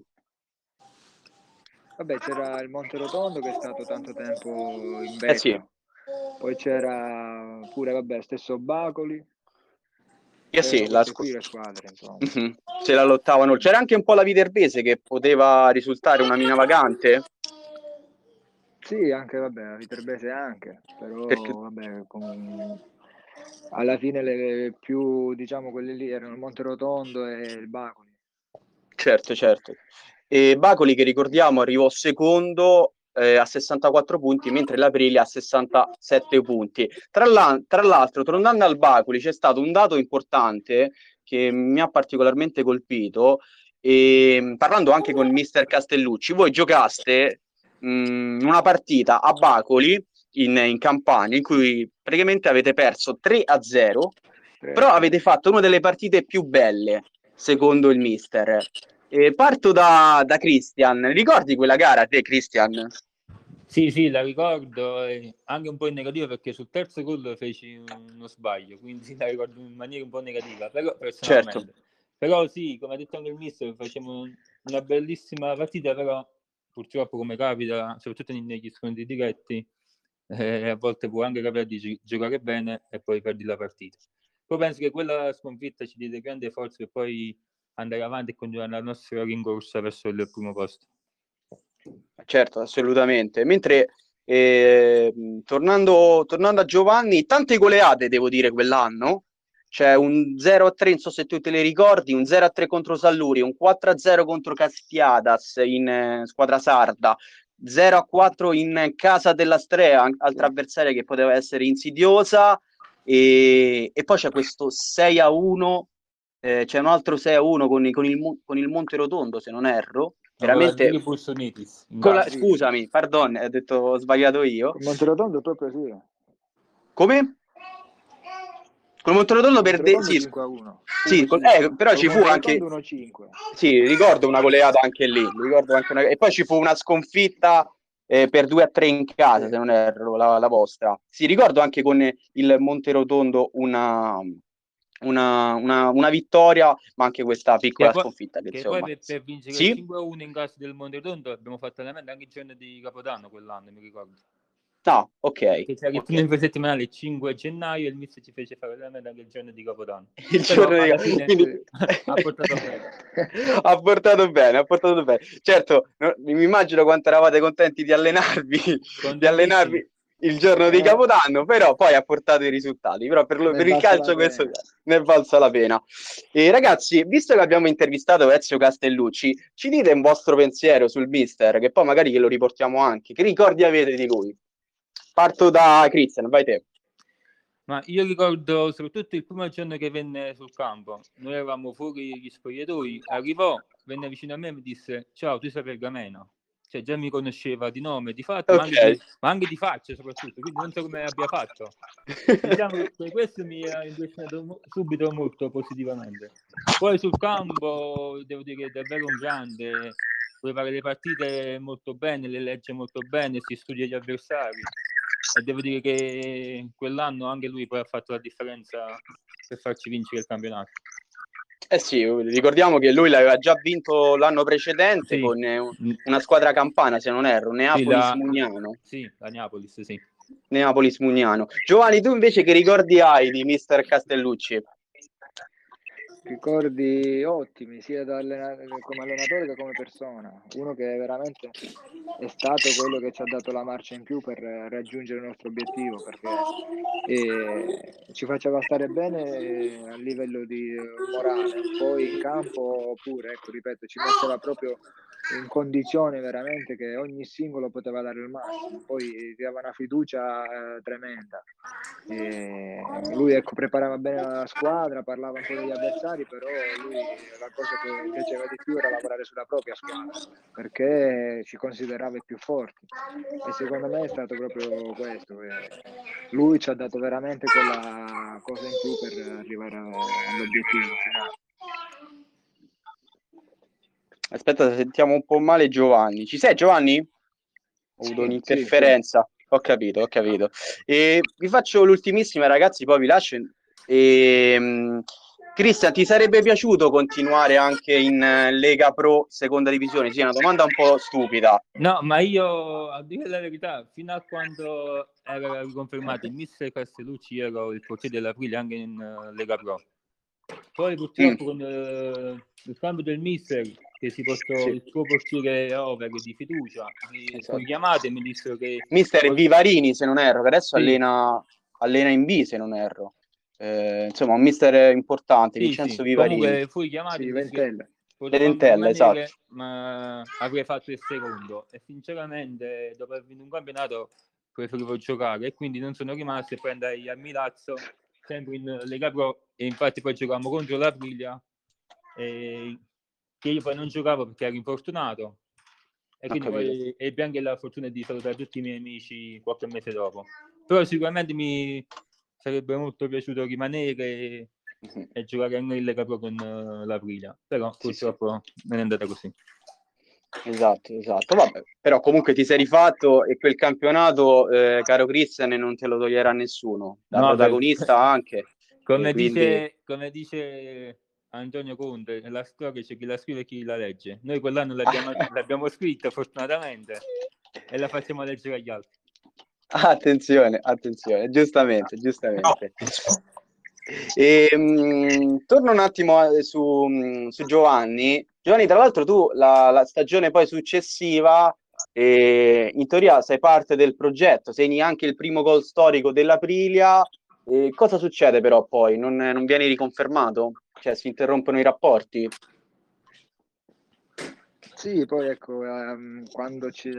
Vabbè, c'era il Monte Rotondo che è stato tanto tempo in beta. Eh sì. Poi c'era pure, vabbè, stesso Bacoli.
Eh sì, la,
le squadre.
Mm-hmm. Se la lottavano. C'era anche un po' la Viterbese che poteva risultare una mina vagante.
Sì, anche vabbè, la Viterbese anche, però Perché... vabbè, con... alla fine le più, diciamo, quelle lì erano il Monte Rotondo e il Bacoli.
Certo, certo. E Bacoli che ricordiamo arrivò secondo eh, a 64 punti, mentre l'Aprilia a 67 punti. Tra, la, tra l'altro, tornando al Baculi, c'è stato un dato importante che mi ha particolarmente colpito, e, parlando anche con il mister Castellucci, voi giocaste mh, una partita a Bacoli in, in Campania in cui praticamente avete perso 3 a 0, però avete fatto una delle partite più belle, secondo il mister. E parto da, da Christian. Ricordi quella gara te, Christian?
Sì, sì, la ricordo, anche un po' in negativo perché sul terzo gol feci uno sbaglio, quindi la ricordo in maniera un po' negativa, però personalmente. Certo. Però sì, come ha detto anche il mister, facciamo una bellissima partita, però purtroppo come capita, soprattutto negli scontri diretti, eh, a volte può anche capire di giocare bene e poi perdi la partita. Poi penso che quella sconfitta ci diede grande forza per poi andare avanti e continuare la nostra rincorsa verso il primo posto.
Certo, assolutamente. Mentre eh, tornando, tornando, a Giovanni, tante goleate devo dire quell'anno. C'è un 0-3, non so se tu te le ricordi, un 0-3 contro Salluri, un 4-0 contro Castiadas in eh, squadra sarda, 0-4 in casa della Strea, altra avversaria che poteva essere insidiosa, e, e poi c'è questo 6-1, eh, c'è un altro 6-1 con, con, il, con il Monte Rotondo, se non erro, veramente con la, scusami, pardon, ho detto ho sbagliato io.
Con Monterotondo proprio sì.
Come? Con Monterotondo per de- sì, 5 a 1. Sì, con, eh, però con ci fu anche 1-5. Sì, ricordo una goleata anche lì, ricordo anche una... e poi ci fu una sconfitta eh, per 2 a 3 in casa, se non erro, la, la vostra. Sì, ricordo anche con il Monterotondo una una, una, una, vittoria, ma anche questa piccola
poi,
sconfitta. Che,
che poi per, per vincere sì? 5-1 in casa del Monterotondo abbiamo fatto allenamento anche il giorno di Capodanno quell'anno, mi ricordo.
No, ok.
Che c'era okay. il primo settimanale il 5 gennaio e il mister ci fece fare allenamento anche il giorno di Capodanno.
Il giorno di Capodanno. Quindi... ha portato bene. ha portato bene, ha portato bene. Certo, no, mi immagino quanto eravate contenti di allenarvi, di allenarvi il giorno di eh. Capodanno, però poi ha portato i risultati. Però per, lo, per il calcio questo ne è valsa la pena. E ragazzi, visto che abbiamo intervistato Ezio Castellucci, ci dite un vostro pensiero sul mister, che poi magari che lo riportiamo anche. Che ricordi avete di lui? Parto da Christian, vai te.
Ma io ricordo soprattutto il primo giorno che venne sul campo. Noi eravamo fuori gli spogliatoi, arrivò, venne vicino a me e mi disse: Ciao, tu sei Pergameno cioè già mi conosceva di nome, di fatto, okay. ma, anche di, ma, anche di, faccia soprattutto, quindi non so come abbia fatto. diciamo che questo mi ha impressionato subito molto positivamente. Poi sul campo devo dire che è davvero un grande, prepara le partite molto bene, le legge molto bene, si studia gli avversari e devo dire che quell'anno anche lui poi ha fatto la differenza per farci vincere il campionato.
Eh sì, ricordiamo che lui l'aveva già vinto l'anno precedente sì. con eh, mm. una squadra campana, se non erro, Neapolis-Mugnano.
Sì, la... sì, la Neapolis, sì.
Neapolis-Mugnano. Giovanni, tu invece che ricordi hai di mister Castellucci?
Ricordi ottimi sia da allena- come allenatore che come persona. Uno che veramente è stato quello che ci ha dato la marcia in più per raggiungere il nostro obiettivo perché eh, ci faceva stare bene a livello di eh, morale, poi in campo pure, ecco, ripeto, ci metteva proprio in condizione veramente che ogni singolo poteva dare il massimo, poi aveva una fiducia eh, tremenda. E lui ecco, preparava bene la squadra, parlava un degli avversari, però lui la cosa che piaceva di più era lavorare sulla propria squadra, perché ci considerava i più forti. E secondo me è stato proprio questo. Lui ci ha dato veramente quella cosa in più per arrivare all'obiettivo finale.
Aspetta, sentiamo un po' male Giovanni. Ci sei Giovanni? Ho avuto
Sì,
un'interferenza. Ho capito, ho capito. E vi faccio l'ultimissima, ragazzi, poi vi lascio. E, Cristian, ti sarebbe piaciuto continuare anche in eh, Lega Pro seconda divisione? Sì, è una domanda un po' stupida.
No, ma io, a dire la verità, fino a quando era riconfermato il mister Castellucci, ero il portiere dell'Aprilia anche in uh, Lega Pro. Poi purtroppo
Mm.
con uh, il cambio del mister, che si portò
Sì.
il suo portiere over di fiducia, mi
Esatto.
sono chiamato e mi dissero che
Mister Vivarini, se non erro, che adesso
Sì.
allena, allena in B, se non erro. Eh, insomma, un mister importante,
sì,
Vincenzo
sì,
Vivarini.
comunque fui chiamato
Sì, Ventella.
rimanere,
esatto.
ma avrei fatto il secondo e sinceramente dopo aver vinto un campionato preferivo giocare e quindi non sono rimasto e poi andai a Milazzo sempre in Lega Pro e infatti poi giocavamo contro la Priglia e che io poi non giocavo perché ero infortunato e quindi poi ebbi anche la fortuna di salutare tutti i miei amici qualche mese dopo però sicuramente mi sarebbe molto piaciuto rimanere
Mhm.
e giocare anche in Lega Pro con eh, la Priglia però
Sì, sì.
purtroppo non è andata così
Esatto, esatto. Vabbè, però comunque ti sei rifatto e quel campionato, eh, caro Christian, non te lo toglierà nessuno. Da
No, beh.
protagonista anche.
come
quindi-
dice come dice Antonio Conte nella storia c'è chi la scrive e chi la legge noi quell'anno l'abbiamo, l'abbiamo scritta fortunatamente e la facciamo leggere agli altri
Attenzione, attenzione, giustamente, giustamente. E, mh, torno un attimo a- su, mh, su Giovanni. Giovanni, tra l'altro tu la, la stagione poi successiva, eh, in teoria sei parte del progetto, segni anche il primo gol storico dell'Aprilia. Eh, cosa succede però poi? Non, non vieni riconfermato? Cioè si interrompono i rapporti?
Sì, poi ecco, ehm, quando ci,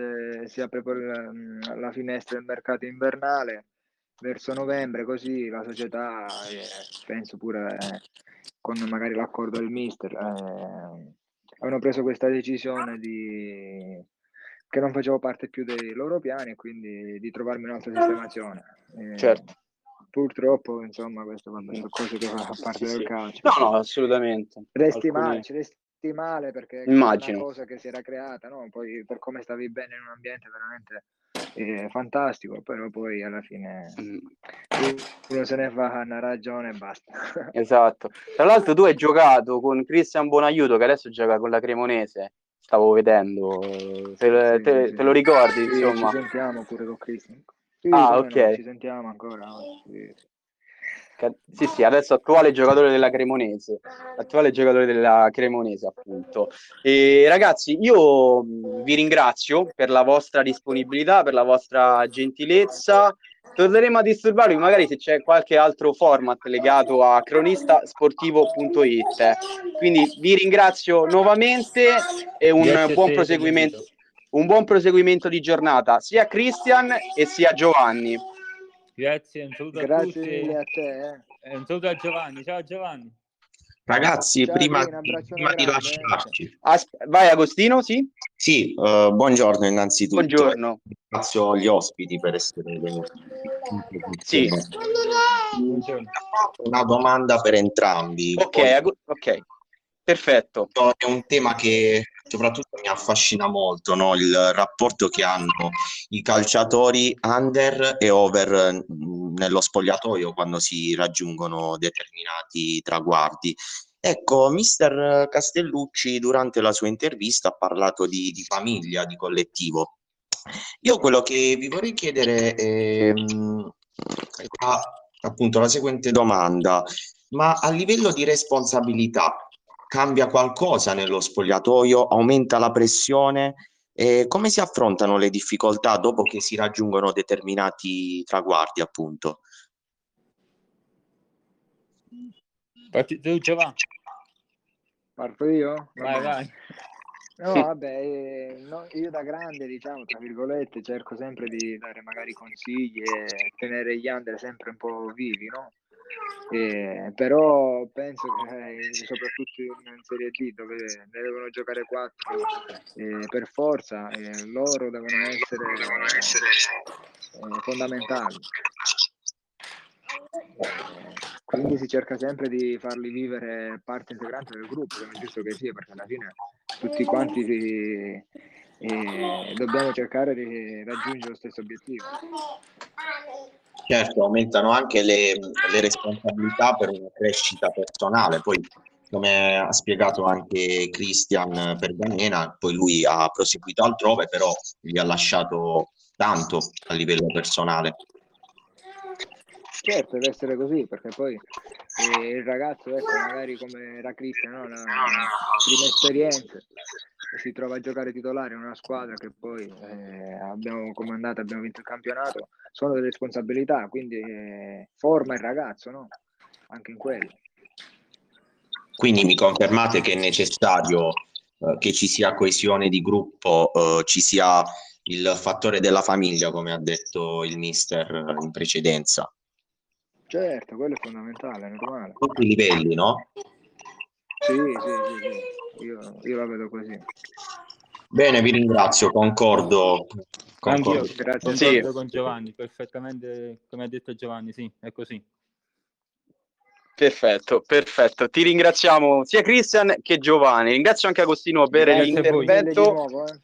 si apre poi la, la finestra del mercato invernale, verso novembre, così la società, eh, penso pure eh, con magari l'accordo del mister, eh, hanno preso questa decisione di che non facevo parte più dei loro piani e quindi di trovarmi un'altra sistemazione. Eh,
Certo.
Purtroppo, insomma, questo vabbè, sono cose che fanno parte
Sì,
del calcio.
No, no, assolutamente.
Resti
Alcuni-
male, ci resti male perché è
Immagino.
una cosa che si era creata, no? Poi per come stavi bene in un ambiente veramente eh, fantastico, però poi alla fine
Mm.
uno se ne fa una ragione e basta.
Esatto. Tra l'altro tu hai giocato con Cristian Bonaiuto che adesso gioca con la Cremonese. Stavo vedendo. Te,
Sì,
te-
sì.
te lo ricordi,
Sì,
insomma?
Ci sentiamo pure con Cristian. Sì,
Ah, ok.
ci sentiamo ancora. oggi, sì, sì.
Adesso attuale giocatore della Cremonese. Attuale giocatore della Cremonese, appunto. E ragazzi, io vi ringrazio per la vostra disponibilità, per la vostra gentilezza. Torneremo a disturbarvi magari se c'è qualche altro format legato a cronistasportivo.it. Quindi vi ringrazio nuovamente e un buon proseguimento,
l'invito.
Un buon proseguimento di giornata sia a Christian e sia a Giovanni.
grazie un saluto a
Grazie
tutti
mille a te. eh.
e un saluto a Giovanni ciao Giovanni
Ragazzi,
Ciao,
prima, prima di
eh.
lasciarci,
As- vai Agostino, sì?
sì, eh, buongiorno innanzitutto.
Buongiorno.
Ringrazio gli ospiti per essere venuti.
Sì.
Buongiorno.
Una domanda per entrambi.
Ok,
Poi,
Ago- ok, perfetto.
è un tema che soprattutto mi affascina molto, no? Il rapporto che hanno i calciatori under e over mh, nello spogliatoio quando si raggiungono determinati traguardi. Ecco, mister Castellucci durante la sua intervista ha parlato di, di famiglia, di collettivo. Io quello che vi vorrei chiedere è mh, la- appunto la seguente domanda. ma a livello di responsabilità cambia qualcosa nello spogliatoio, aumenta la pressione e come si affrontano le difficoltà dopo che si raggiungono determinati traguardi, appunto?
Parti tu, Giovanni.
Parto io?
Vai, vai.
No, vabbè, eh, no, io da grande, diciamo, tra virgolette, cerco sempre di dare magari consigli e tenere gli under sempre un po' vivi, no? Eh, però penso che eh, soprattutto in Serie D dove ne devono giocare quattro eh, per forza eh, loro devono essere, eh, fondamentali. Quindi si cerca sempre di farli vivere parte integrante del gruppo come è giusto che sia perché alla fine tutti quanti si, eh, dobbiamo cercare di raggiungere lo stesso obiettivo
Certo, aumentano anche le, le responsabilità per una crescita personale. Poi, come ha spiegato anche Christian Pergamena, poi lui ha proseguito altrove, però gli ha lasciato tanto a livello personale.
Certo, deve essere così, perché poi eh, il ragazzo, ecco, magari come era Cristian, no? la, prima esperienza, si trova a giocare titolare in una squadra che poi eh, abbiamo comandato, abbiamo vinto il campionato, sono delle responsabilità, quindi eh, forma il ragazzo, no? Anche in quello.
Quindi mi confermate che è necessario eh, che ci sia coesione di gruppo, eh, ci sia il fattore della famiglia, come ha detto il mister in precedenza.
Certo, quello è fondamentale, è normale.
A tutti i livelli, no?
Sì, sì, sì, sì. Io, io la vedo così.
Bene, vi ringrazio, concordo.
Anch'io,
concordo.
Grazie.
concordo
Sì.
con Giovanni, perfettamente come ha detto Giovanni, sì, è così.
Perfetto, perfetto. Ti ringraziamo sia Christian che Giovanni. Ringrazio anche Agostino per
Grazie
l'intervento.
nuovo, eh.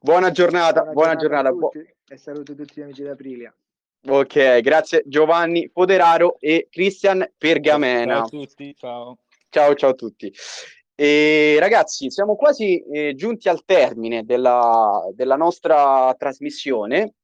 Buona giornata, buona giornata.
a
Bu-
e saluto tutti gli amici d'Aprilia.
Ok, grazie Giovanni Foderaro e Christian Pergamena.
Ciao a tutti, ciao.
Ciao, ciao a tutti. E, ragazzi, siamo quasi eh, giunti al termine della, della nostra trasmissione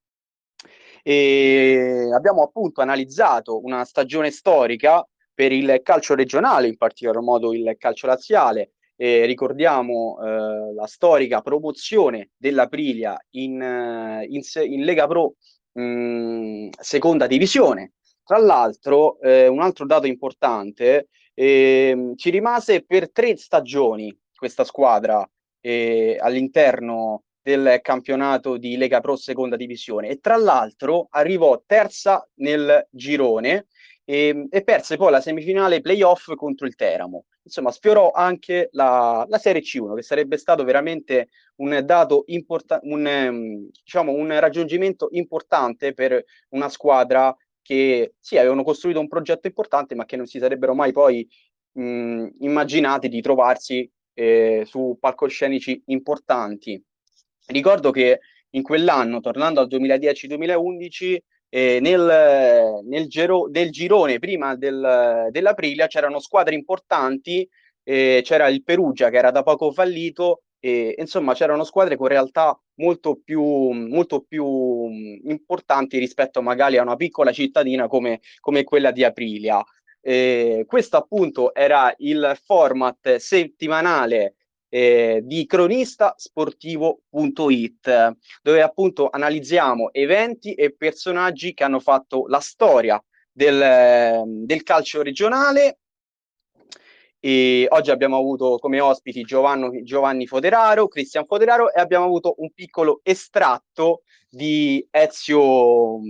e abbiamo appunto analizzato una stagione storica per il calcio regionale, in particolar modo il calcio laziale. E ricordiamo eh, la storica promozione dell'Aprilia in, eh, in, in Lega Pro mh, seconda divisione. Tra l'altro, eh, un altro dato importante e, ci rimase per tre stagioni questa squadra eh, all'interno del campionato di Lega Pro Seconda Divisione e tra l'altro arrivò terza nel girone e, e perse poi la semifinale playoff contro il Teramo. Insomma, sfiorò anche la, la Serie C1, che sarebbe stato veramente un dato importante, un, ehm, diciamo, un raggiungimento importante per una squadra che sì, avevano costruito un progetto importante, ma che non si sarebbero mai poi mh, immaginati di trovarsi eh, su palcoscenici importanti. Ricordo che in quell'anno, tornando al 2010-2011, eh, nel, nel giro, del girone prima del, dell'Aprilia c'erano squadre importanti, eh, c'era il Perugia che era da poco fallito, e insomma c'erano squadre con realtà molto più, molto più importanti rispetto magari a una piccola cittadina come, come quella di Aprilia. Eh, questo appunto era il format settimanale eh, di cronistasportivo.it dove appunto analizziamo eventi e personaggi che hanno fatto la storia del, del calcio regionale e oggi abbiamo avuto come ospiti Giovanni, Giovanni Foderaro, Cristian Foderaro e abbiamo avuto un piccolo estratto di Ezio,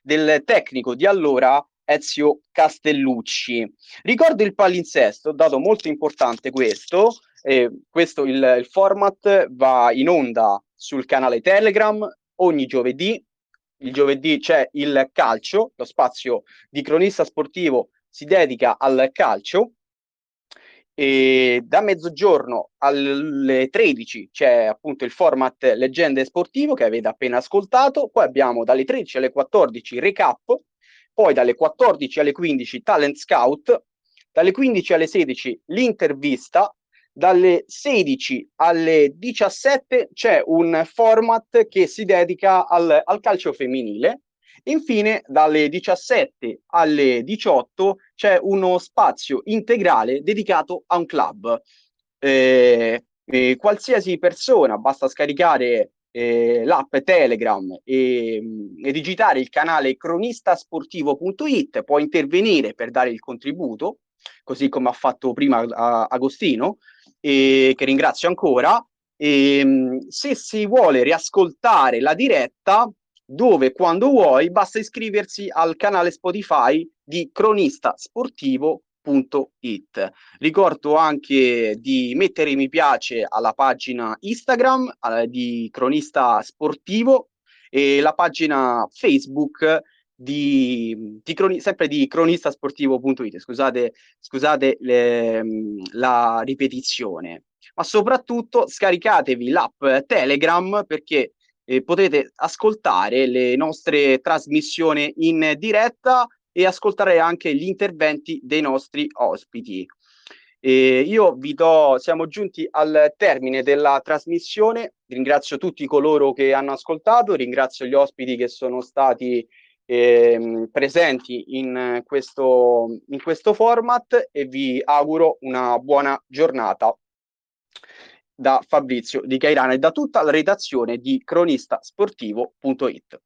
del tecnico di allora Ezio Castellucci. Ricordo il palinsesto, dato molto importante questo, eh, questo il, il format va in onda sul canale Telegram ogni giovedì, il giovedì c'è il calcio, lo spazio di cronista sportivo si dedica al calcio. E da mezzogiorno alle 13 c'è appunto il format Leggende Sportivo che avete appena ascoltato, poi abbiamo dalle 13 alle 14 recap, poi dalle 14 alle 15 Talent Scout, dalle 15 alle 16 l'intervista, dalle 16 alle 17 c'è un format che si dedica al, al calcio femminile Infine, dalle 17 alle 18 c'è uno spazio integrale dedicato a un club. Eh, eh, qualsiasi persona, basta scaricare eh, l'app Telegram e, e, digitare il canale cronistasportivo.it, può intervenire per dare il contributo, così come ha fatto prima a, Agostino, e, che ringrazio ancora. E, se si vuole riascoltare la diretta, dove quando vuoi basta iscriversi al canale Spotify di Cronista Sportivo It. Ricordo anche di mettere mi piace alla pagina Instagram eh, di Cronista Sportivo e la pagina Facebook di, di croni, sempre di cronistasportivo.it. Scusate, scusate le, la ripetizione, ma soprattutto scaricatevi l'app Telegram perché eh, potete ascoltare le nostre trasmissioni in diretta e ascoltare anche gli interventi dei nostri ospiti. E io vi do, siamo giunti al termine della trasmissione, ringrazio tutti coloro che hanno ascoltato, ringrazio gli ospiti che sono stati eh, presenti in questo, in questo format e vi auguro una buona giornata da Fabrizio Di Cairana e da tutta la redazione di cronistasportivo.it.